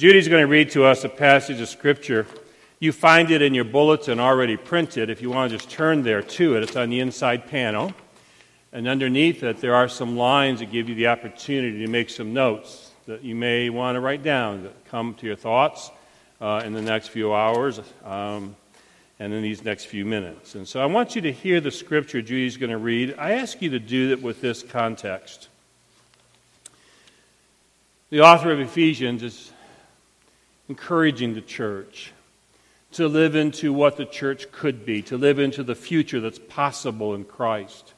Judy's going to read to us a passage of Scripture. You find it in your bulletin already printed. If you want to just turn there to it, it's on the inside panel. And underneath it, there are some lines that give you the opportunity to make some notes that you may want to write down that come to your thoughts uh, in the next few hours um, and in these next few minutes. And so I want you to hear the scripture Judy's going to read. I ask you to do that with this context. The author of Ephesians is encouraging the church to live into what the church could be, to live into the future that's possible in Christ.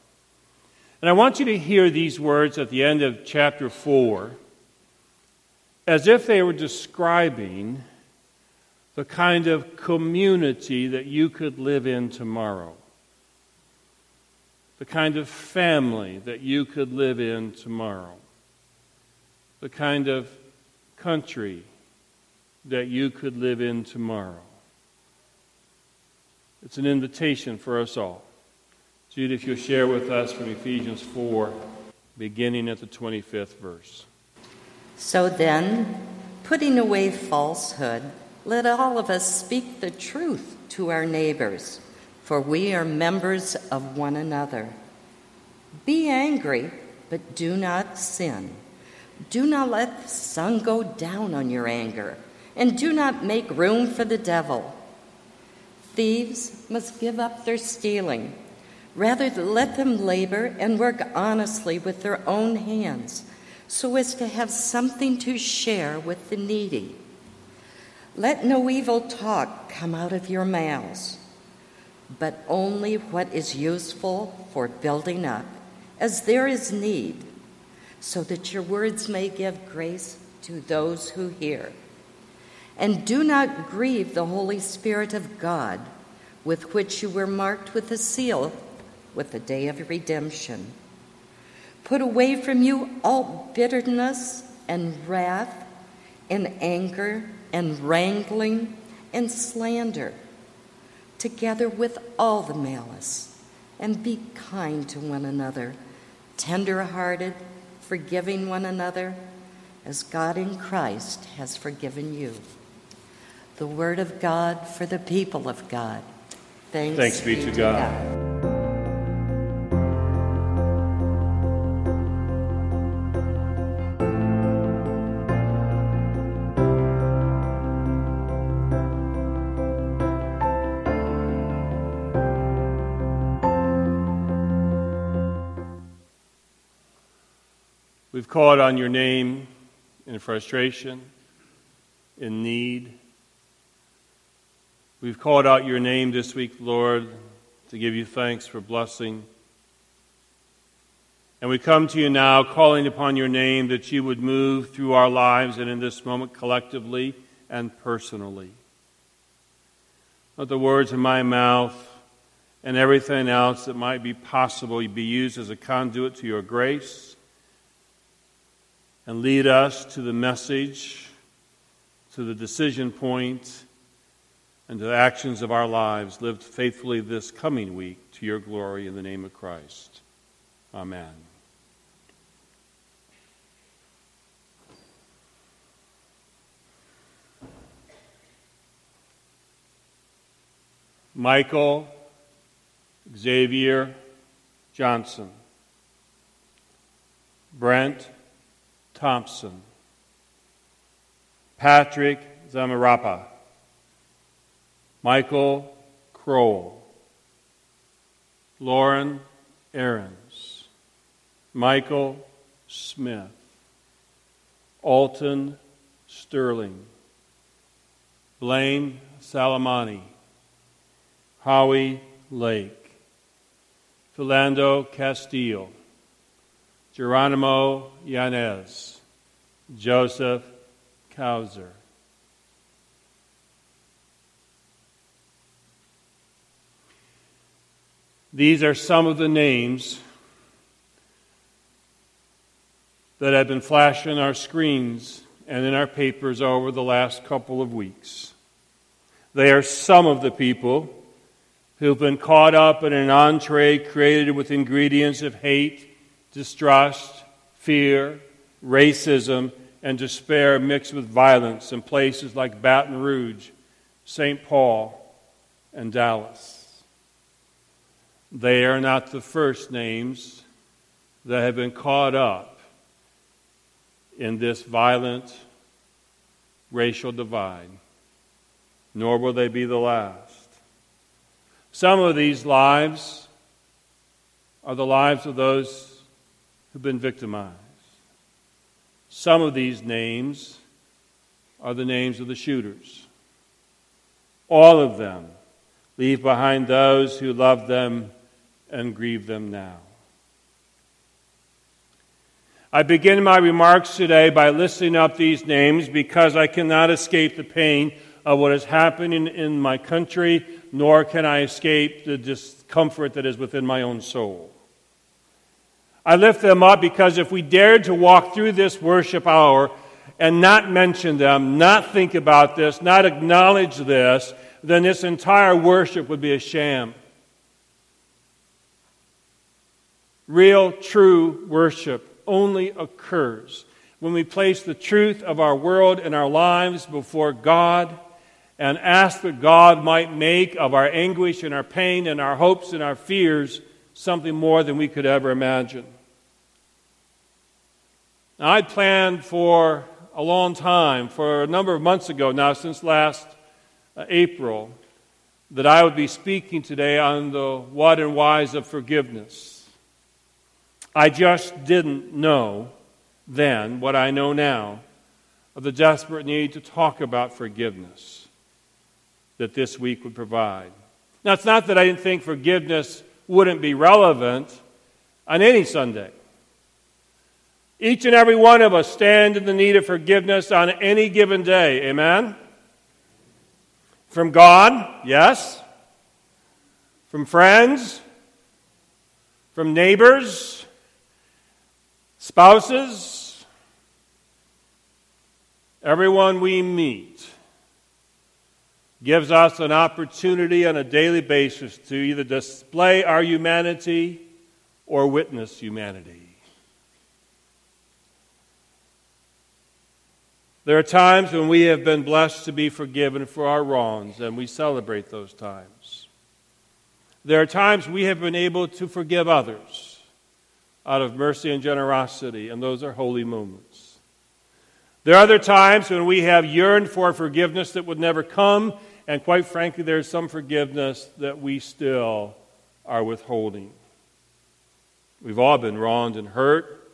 And I want you to hear these words at the end of chapter 4 as if they were describing the kind of community that you could live in tomorrow, the kind of family that you could live in tomorrow, the kind of country that you could live in tomorrow. It's an invitation for us all. Jude, if you'll share with us from Ephesians 4, beginning at the 25th verse. So then, putting away falsehood, let all of us speak the truth to our neighbors, for we are members of one another. Be angry, but do not sin. Do not let the sun go down on your anger and do not make room for the devil. Thieves must give up their stealing. Rather, let them labor and work honestly with their own hands so as to have something to share with the needy. Let no evil talk come out of your mouths, but only what is useful for building up, as there is need, so that your words may give grace to those who hear. And do not grieve the Holy Spirit of God, with which you were marked with a seal with the day of redemption. Put away from you all bitterness and wrath and anger and wrangling and slander, together with all the malice. And be kind to one another, tender hearted, forgiving one another, as God in Christ has forgiven you the word of God for the people of God. Thanks, Thanks be, be, to, God. God. We've called on your name in frustration, in need We've called out your name this week, Lord, to give you thanks for blessing. And we come to you now calling upon your name that you would move through our lives and in this moment collectively and personally. Let the words in my mouth and everything else that might be possible be used as a conduit to your grace and lead us to the message, to the decision point and to the actions of our lives lived faithfully this coming week to your glory in the name of Christ. Amen. Michael Xavier Johnson, Brent Thompson, Patrick Zamarripa. Michael Krol, Lorne Ahrens, Michael Smith, Alton Sterling, Blane Salamoni, Howie Lake, Philando Castillo, Jeronimo Yanez, Joseph Kauser. These are some of the names that have been flashing our screens and in our papers over the last couple of weeks. They are some of the people who've been caught up in an entree created with ingredients of hate, distrust, fear, racism, and despair mixed with violence in places like Baton Rouge, St. Paul, and Dallas. They are not the first names that have been caught up in this violent racial divide, nor will they be the last. Some of these lives are the lives of those who've been victimized. Some of these names are the names of the shooters. All of them leave behind those who love them and grieve them now. I begin my remarks today by listing up these names because I cannot escape the pain of what is happening in my country, nor can I escape the discomfort that is within my own soul. I lift them up because if we dared to walk through this worship hour and not mention them, not think about this, not acknowledge this, then this entire worship would be a sham. Real, true worship only occurs when we place the truth of our world and our lives before God and ask that God might make of our anguish and our pain and our hopes and our fears something more than we could ever imagine. Now, I'd planned for a long time, for a number of months ago now, since last uh, April, that I would be speaking today on the what and whys of forgiveness. I just didn't know then what I know now of the desperate need to talk about forgiveness that this week would provide. Now, it's not that I didn't think forgiveness wouldn't be relevant on any Sunday. Each and every one of us stand in the need of forgiveness on any given day. Amen? From God, yes. From friends, from neighbors, Spouses, everyone we meet gives us an opportunity on a daily basis to either display our humanity or witness humanity. There are times when we have been blessed to be forgiven for our wrongs, and we celebrate those times. There are times we have been able to forgive others out of mercy and generosity, and those are holy moments. There are other times when we have yearned for forgiveness that would never come, and quite frankly, there's some forgiveness that we still are withholding. We've all been wronged and hurt.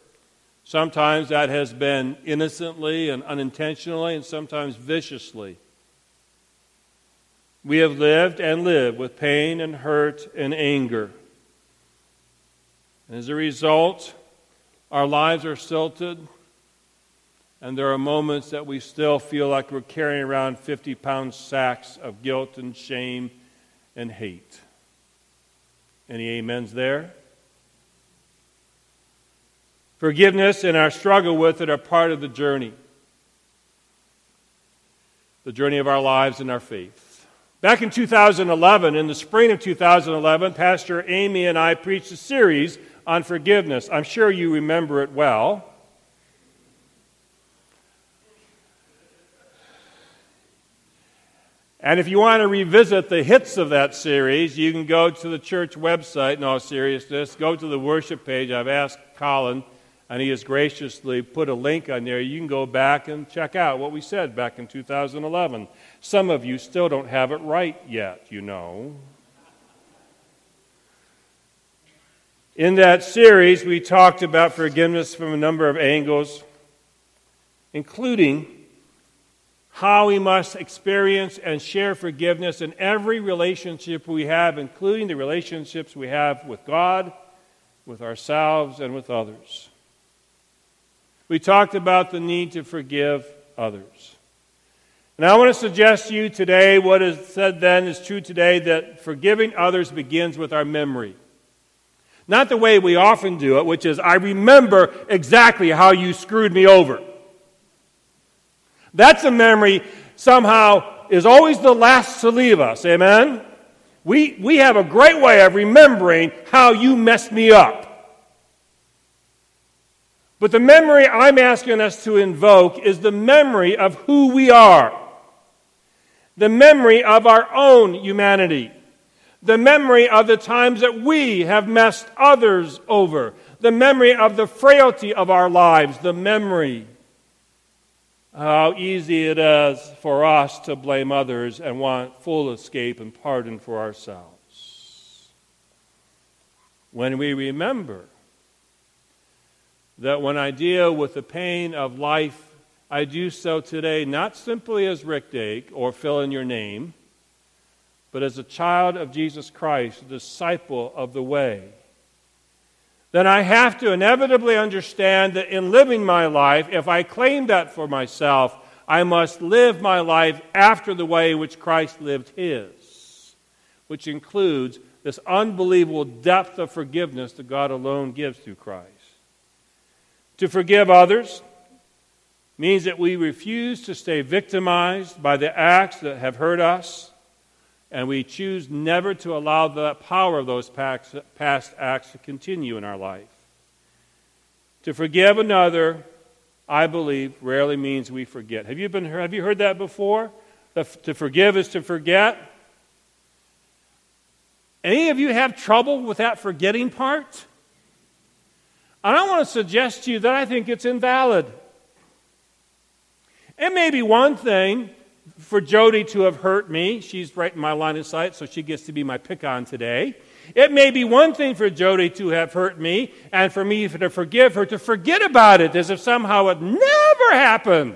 Sometimes that has been innocently and unintentionally, and sometimes viciously. We have lived and live with pain and hurt and anger. And as a result, our lives are silted, and there are moments that we still feel like we're carrying around 50 pound sacks of guilt and shame and hate. Any amens there? Forgiveness and our struggle with it are part of the journey, the journey of our lives and our faith. Back in 2011, in the spring of 2011, Pastor Amy and I preached a series on forgiveness. I'm sure you remember it well. And if you want to revisit the hits of that series, you can go to the church website. In all seriousness, go to the worship page. I've asked Colin, and he has graciously put a link on there. You can go back and check out what we said back in 2011. Some of you still don't have it right yet, you know. In that series, we talked about forgiveness from a number of angles, including how we must experience and share forgiveness in every relationship we have, including the relationships we have with God, with ourselves, and with others. We talked about the need to forgive others. And I want to suggest to you today what is said then is true today that forgiving others begins with our memory. Not the way we often do it, which is, I remember exactly how you screwed me over. That's a memory somehow is always the last to leave us. Amen? We, we have a great way of remembering how you messed me up. But the memory I'm asking us to invoke is the memory of who we are, the memory of our own humanity, the memory of the times that we have messed others over, the memory of the frailty of our lives, the memory how easy it is for us to blame others and want full escape and pardon for ourselves. When we remember that when I deal with the pain of life, I do so today not simply as Rick Dake or fill in your name, but as a child of Jesus Christ, a disciple of the way. Then I have to inevitably understand that in living my life, if I claim that for myself, I must live my life after the way which Christ lived his, which includes this unbelievable depth of forgiveness that God alone gives through Christ. To forgive others means that we refuse to stay victimized by the acts that have hurt us, and we choose never to allow the power of those past acts to continue in our life. To forgive another, I believe, rarely means we forget. Have you, been, have you heard that before? to forgive is to forget. Any of you have trouble with that forgetting part? And I want to suggest to you that I think it's invalid. It may be one thing for Jody to have hurt me. She's right in my line of sight, so she gets to be my pick on today. It may be one thing for Jody to have hurt me and for me to forgive her, to forget about it as if somehow it never happened.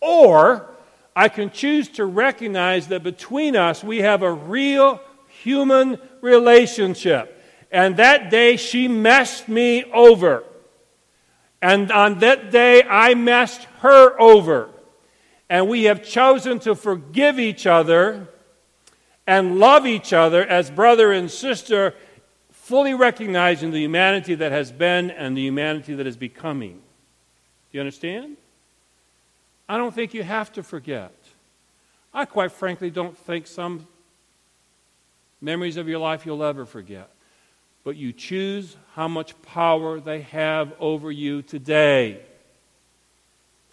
Or I can choose to recognize that between us we have a real human relationship. And that day she messed me over. And on that day I messed her over. And we have chosen to forgive each other and love each other as brother and sister, fully recognizing the humanity that has been and the humanity that is becoming. Do you understand? I don't think you have to forget. I quite frankly don't think some memories of your life you'll ever forget but you choose how much power they have over you today.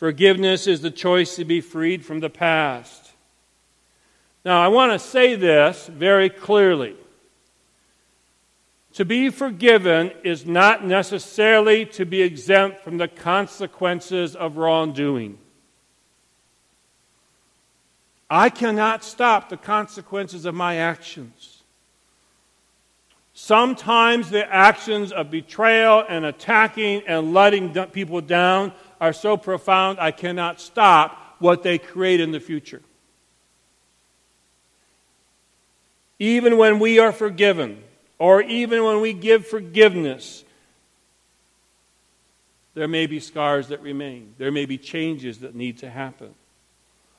Forgiveness is the choice to be freed from the past. Now, I want to say this very clearly. To be forgiven is not necessarily to be exempt from the consequences of wrongdoing. I cannot stop the consequences of my actions. Sometimes the actions of betrayal and attacking and letting people down are so profound I cannot stop what they create in the future. Even when we are forgiven, or even when we give forgiveness, there may be scars that remain. There may be changes that need to happen.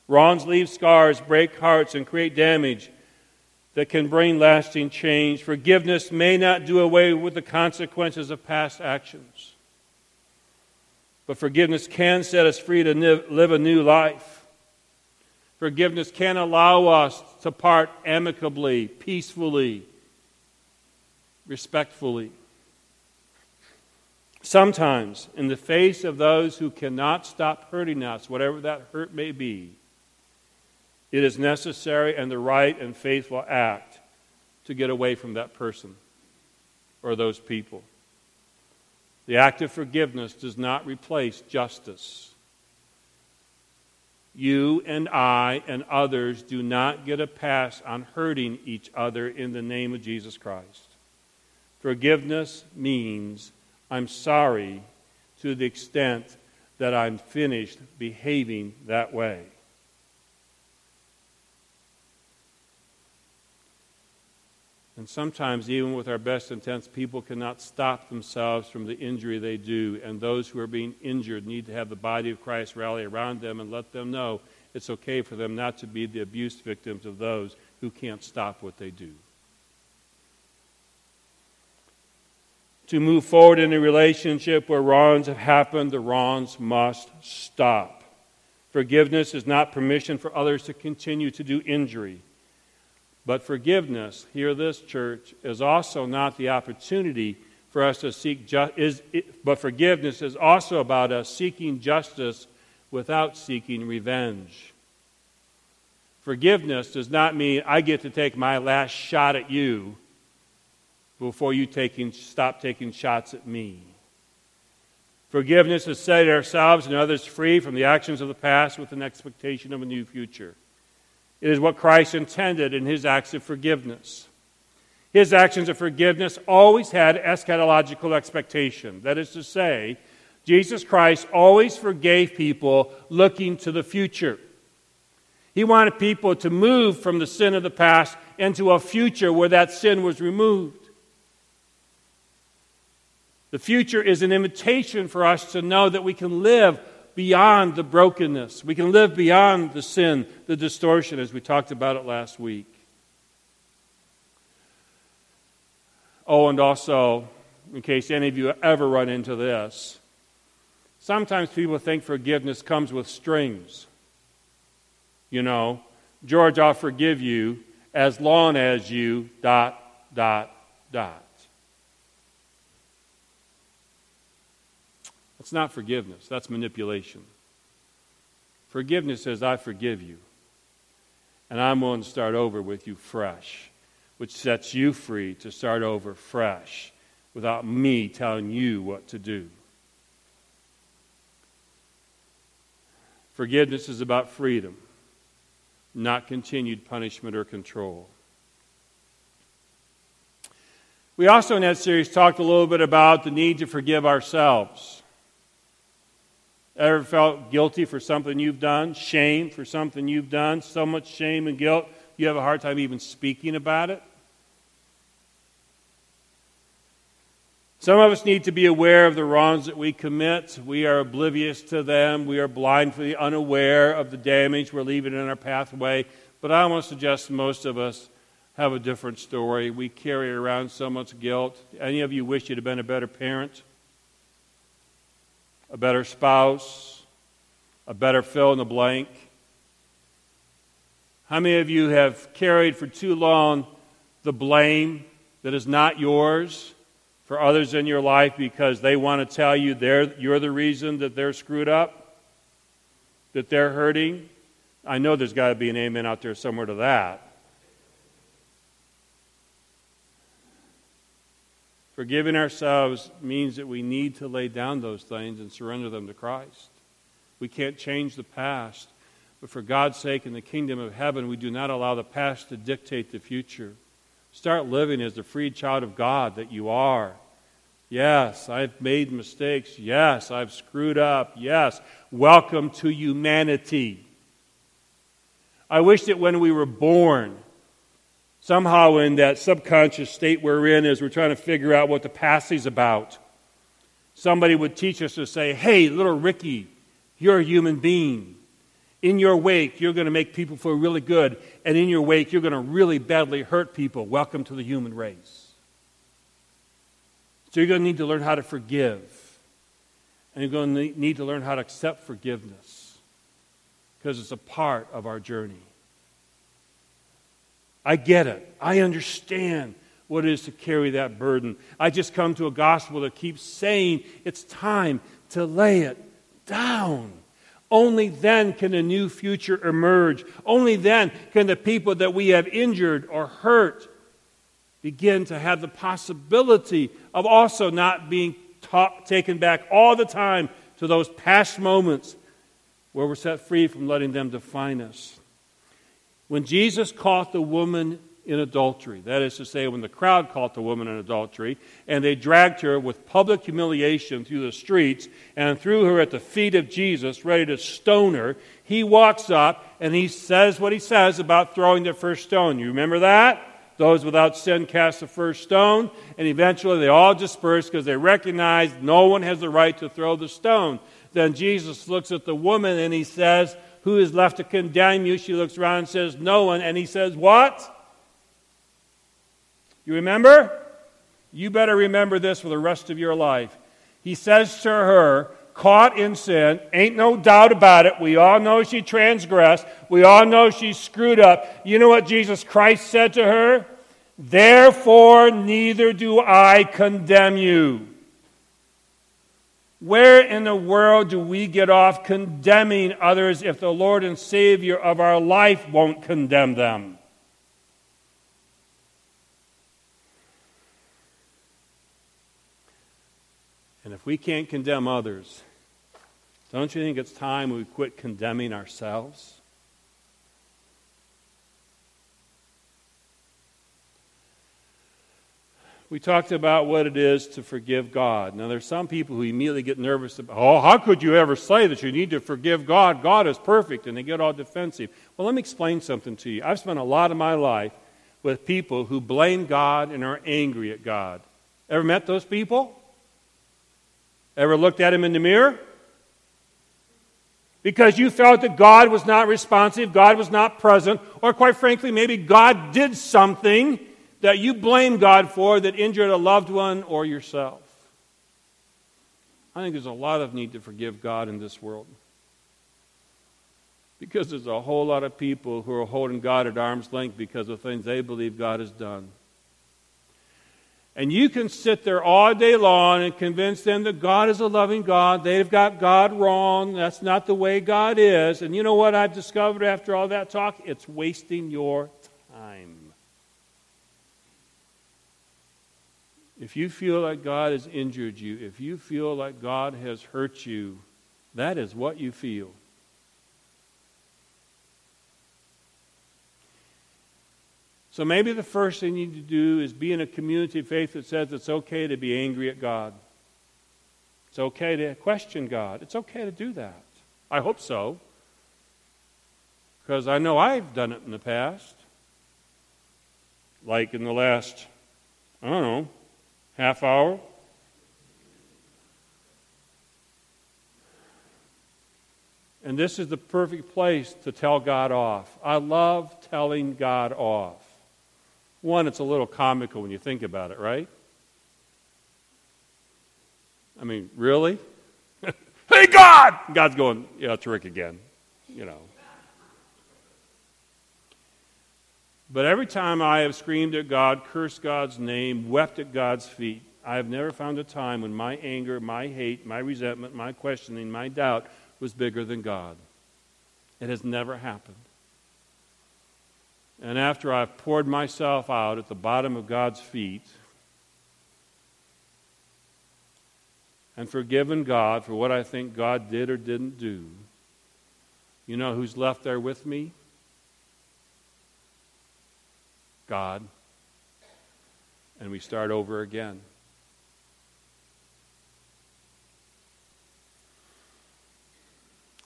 Wrongs leave scars, break hearts, and create damage that can bring lasting change. Forgiveness may not do away with the consequences of past actions, but forgiveness can set us free to live a new life. Forgiveness can allow us to part amicably, peacefully, respectfully. Sometimes, in the face of those who cannot stop hurting us, whatever that hurt may be, it is necessary and the right and faithful act to get away from that person or those people. The act of forgiveness does not replace justice. You and I and others do not get a pass on hurting each other in the name of Jesus Christ. Forgiveness means I'm sorry to the extent that I'm finished behaving that way. And sometimes, even with our best intents, people cannot stop themselves from the injury they do. And those who are being injured need to have the body of Christ rally around them and let them know it's okay for them not to be the abuse victims of those who can't stop what they do. To move forward in a relationship where wrongs have happened, the wrongs must stop. Forgiveness is not permission for others to continue to do injury. But forgiveness, hear this, church, is also not the opportunity for us to seek ju- is but forgiveness is also about us seeking justice without seeking revenge. Forgiveness does not mean I get to take my last shot at you before you taking, stop taking shots at me. Forgiveness is setting ourselves and others free from the actions of the past with an expectation of a new future. It is what Christ intended in his acts of forgiveness. His actions of forgiveness always had eschatological expectation. That is to say, Jesus Christ always forgave people looking to the future. He wanted people to move from the sin of the past into a future where that sin was removed. The future is an invitation for us to know that we can live beyond the brokenness. We can live beyond the sin, the distortion, as we talked about it last week. Oh, and also, in case any of you ever run into this, sometimes people think forgiveness comes with strings. You know, George, I'll forgive you as long as you dot, dot, dot. That's not forgiveness, that's manipulation. Forgiveness says, I forgive you. And I'm willing to start over with you fresh, which sets you free to start over fresh without me telling you what to do. Forgiveness is about freedom, not continued punishment or control. We also in that series talked a little bit about the need to forgive ourselves. Ever felt guilty for something you've done? Shame for something you've done? So much shame and guilt, you have a hard time even speaking about it? Some of us need to be aware of the wrongs that we commit. We are oblivious to them. We are blindly unaware of the damage we're leaving in our pathway. But I want to suggest most of us have a different story. We carry around so much guilt. Any of you wish you'd have been a better parent? A better spouse, a better fill in the blank? How many of you have carried for too long the blame that is not yours for others in your life because they want to tell you they're, you're the reason that they're screwed up, that they're hurting? I know there's got to be an amen out there somewhere to that. Forgiving ourselves means that we need to lay down those things and surrender them to Christ. We can't change the past, but for God's sake, in the kingdom of heaven, we do not allow the past to dictate the future. Start living as the freed child of God that you are. Yes, I've made mistakes. Yes, I've screwed up. Yes, welcome to humanity. I wish that when we were born, somehow in that subconscious state we're in as we're trying to figure out what the past is about, somebody would teach us to say, hey, little Ricky, you're a human being. In your wake, you're going to make people feel really good, and in your wake, you're going to really badly hurt people. Welcome to the human race. So you're going to need to learn how to forgive, and you're going to need to learn how to accept forgiveness because it's a part of our journey. I get it. I understand what it is to carry that burden. I just come to a gospel that keeps saying it's time to lay it down. Only then can a new future emerge. Only then can the people that we have injured or hurt begin to have the possibility of also not being taken back all the time to those past moments where we're set free from letting them define us. When Jesus caught the woman in adultery, that is to say, when the crowd caught the woman in adultery, and they dragged her with public humiliation through the streets and threw her at the feet of Jesus, ready to stone her, he walks up and he says what he says about throwing the first stone. You remember that? Those without sin cast the first stone, and eventually they all disperse because they recognize no one has the right to throw the stone. Then Jesus looks at the woman and he says, who is left to condemn you? She looks around and says, No one. And he says, What? You remember? You better remember this for the rest of your life. He says to her, caught in sin, ain't no doubt about it. We all know she transgressed. We all know she screwed up. You know what Jesus Christ said to her? Therefore, neither do I condemn you. Where in the world do we get off condemning others if the Lord and Savior of our life won't condemn them? And if we can't condemn others, don't you think it's time we quit condemning ourselves? We talked about what it is to forgive God. Now, there's some people who immediately get nervous about, oh, how could you ever say that you need to forgive God? God is perfect, and they get all defensive. Well, let me explain something to you. I've spent a lot of my life with people who blame God and are angry at God. Ever met those people? Ever looked at him in the mirror? Because you felt that God was not responsive, God was not present, or quite frankly, maybe God did something that you blame God for that injured a loved one or yourself. I think there's a lot of need to forgive God in this world. Because there's a whole lot of people who are holding God at arm's length because of things they believe God has done. And you can sit there all day long and convince them that God is a loving God. They've got God wrong. That's not the way God is. And you know what I've discovered after all that talk? It's wasting your time. If you feel like God has injured you, if you feel like God has hurt you, that is what you feel. So maybe the first thing you need to do is be in a community of faith that says it's okay to be angry at God. It's okay to question God. It's okay to do that. I hope so. Because I know I've done it in the past. Like in the last, I don't know, half hour. And this is the perfect place to tell God off. I love telling God off. One, it's a little comical when you think about it, right? I mean, really? hey, God! God's going, yeah, it's Rick again. You know. But every time I have screamed at God, cursed God's name, wept at God's feet, I have never found a time when my anger, my hate, my resentment, my questioning, my doubt was bigger than God. It has never happened. And after I've poured myself out at the bottom of God's feet and forgiven God for what I think God did or didn't do, you know who's left there with me? God, and we start over again.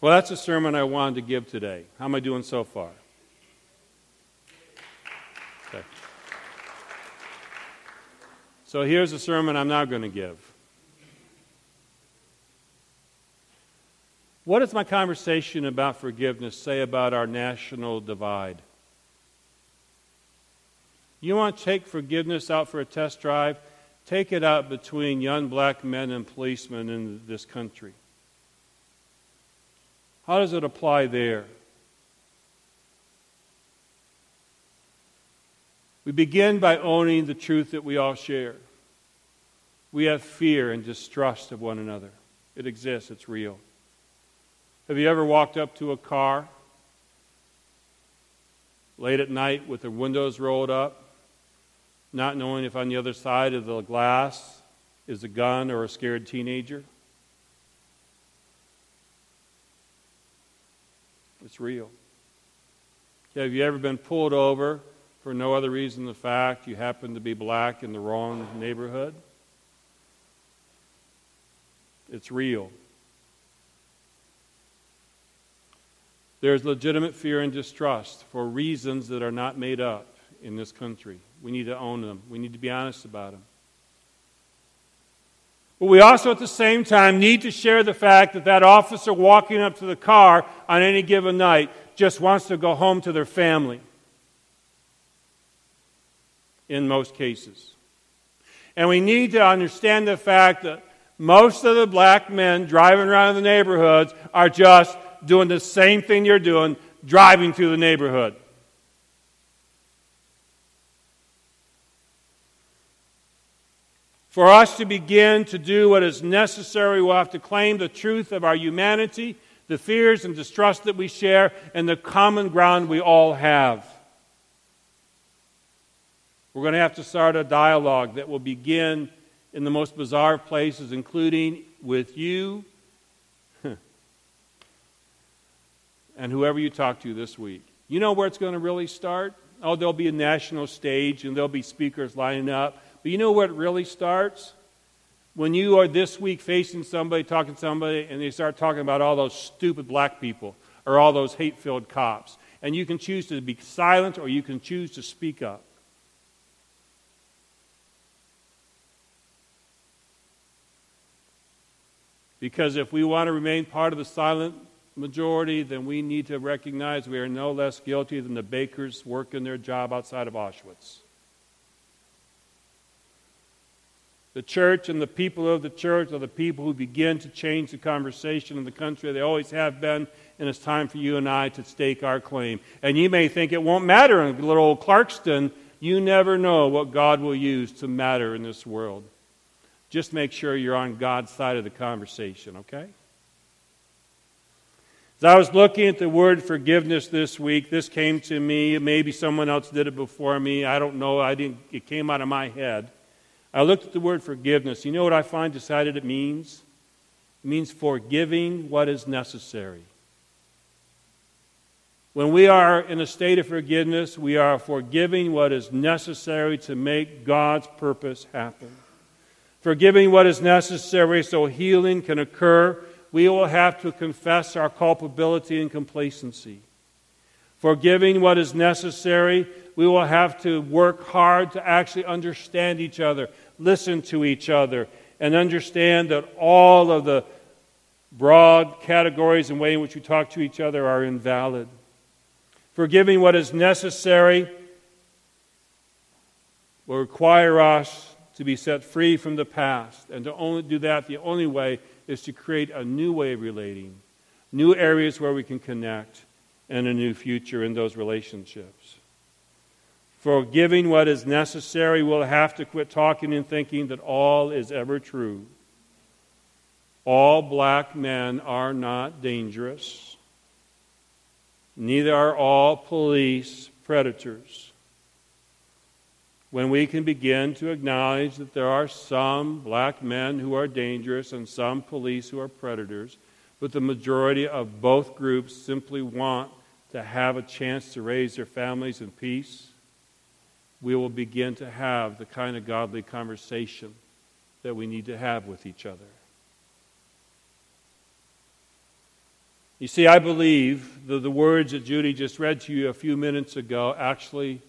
Well, that's a sermon I wanted to give today. How am I doing so far? Okay. So here's a sermon I'm now going to give. What does my conversation about forgiveness say about our national divide? You want to take forgiveness out for a test drive? Take it out between young black men and policemen in this country. How does it apply there? We begin by owning the truth that we all share. We have fear and distrust of one another. It exists, it's real. Have you ever walked up to a car late at night with the windows rolled up not knowing if on the other side of the glass is a gun or a scared teenager. It's real. Have you ever been pulled over for no other reason than the fact you happen to be black in the wrong neighborhood? It's real. There's legitimate fear and distrust for reasons that are not made up in this country. We need to own them. We need to be honest about them. But we also, at the same time, need to share the fact that that officer walking up to the car on any given night just wants to go home to their family. In most cases. And we need to understand the fact that most of the black men driving around the neighborhoods are just doing the same thing you're doing, driving through the neighborhood. For us to begin to do what is necessary, we'll have to claim the truth of our humanity, the fears and distrust that we share, and the common ground we all have. We're going to have to start a dialogue that will begin in the most bizarre places, including with you and whoever you talk to this week. You know where it's going to really start? Oh, there'll be a national stage and there'll be speakers lining up. But you know where it really starts? When you are this week facing somebody, talking to somebody, and they start talking about all those stupid black people or all those hate filled cops. And you can choose to be silent or you can choose to speak up. Because if we want to remain part of the silent majority, then we need to recognize we are no less guilty than the bakers working their job outside of Auschwitz. The church and the people of the church are the people who begin to change the conversation in the country. They always have been, and it's time for you and I to stake our claim. And you may think it won't matter in little old Clarkston. You never know what God will use to matter in this world. Just make sure you're on God's side of the conversation, okay? As I was looking at the word forgiveness this week, this came to me. Maybe someone else did it before me. I don't know. I didn't, it came out of my head. I looked at the word forgiveness. You know what I find decided it means? It means forgiving what is necessary. When we are in a state of forgiveness, we are forgiving what is necessary to make God's purpose happen forgiving what is necessary so healing can occur, we will have to confess our culpability and complacency. Forgiving what is necessary, we will have to work hard to actually understand each other, listen to each other, and understand that all of the broad categories and way in which we talk to each other are invalid. Forgiving what is necessary will require us to be set free from the past. And to only do that, the only way is to create a new way of relating, new areas where we can connect, and a new future in those relationships. Forgiving what is necessary, we'll have to quit talking and thinking that all is ever true. All black men are not dangerous. Neither are all police predators when we can begin to acknowledge that there are some black men who are dangerous and some police who are predators, but the majority of both groups simply want to have a chance to raise their families in peace, we will begin to have the kind of godly conversation that we need to have with each other. You see, I believe that the words that Judy just read to you a few minutes ago actually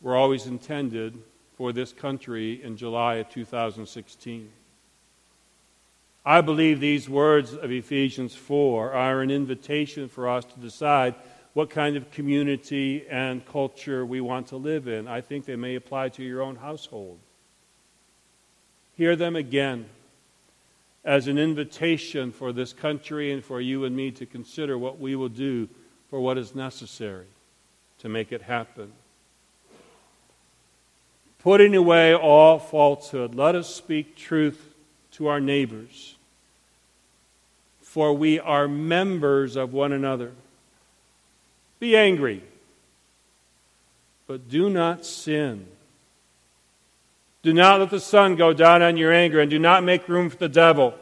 were always intended for this country in July of 2016. I believe these words of Ephesians 4 are an invitation for us to decide what kind of community and culture we want to live in. I think they may apply to your own household. Hear them again as an invitation for this country and for you and me to consider what we will do for what is necessary to make it happen putting away all falsehood. Let us speak truth to our neighbors, for we are members of one another. Be angry, but do not sin. Do not let the sun go down on your anger, and do not make room for the devil.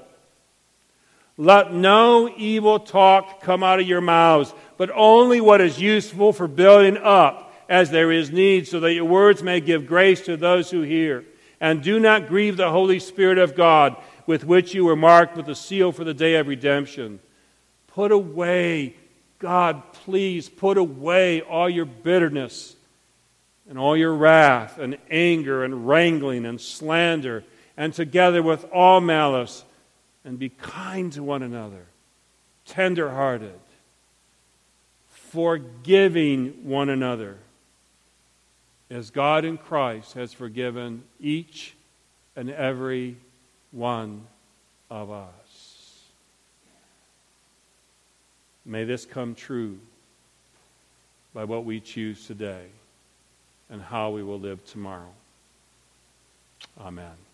Let no evil talk come out of your mouths, but only what is useful for building up as there is need, so that your words may give grace to those who hear. And do not grieve the Holy Spirit of God, with which you were marked with a seal for the day of redemption. Put away, God, please put away all your bitterness and all your wrath and anger and wrangling and slander, and together with all malice, and be kind to one another, tender hearted, forgiving one another as God in Christ has forgiven each and every one of us. May this come true by what we choose today and how we will live tomorrow. Amen.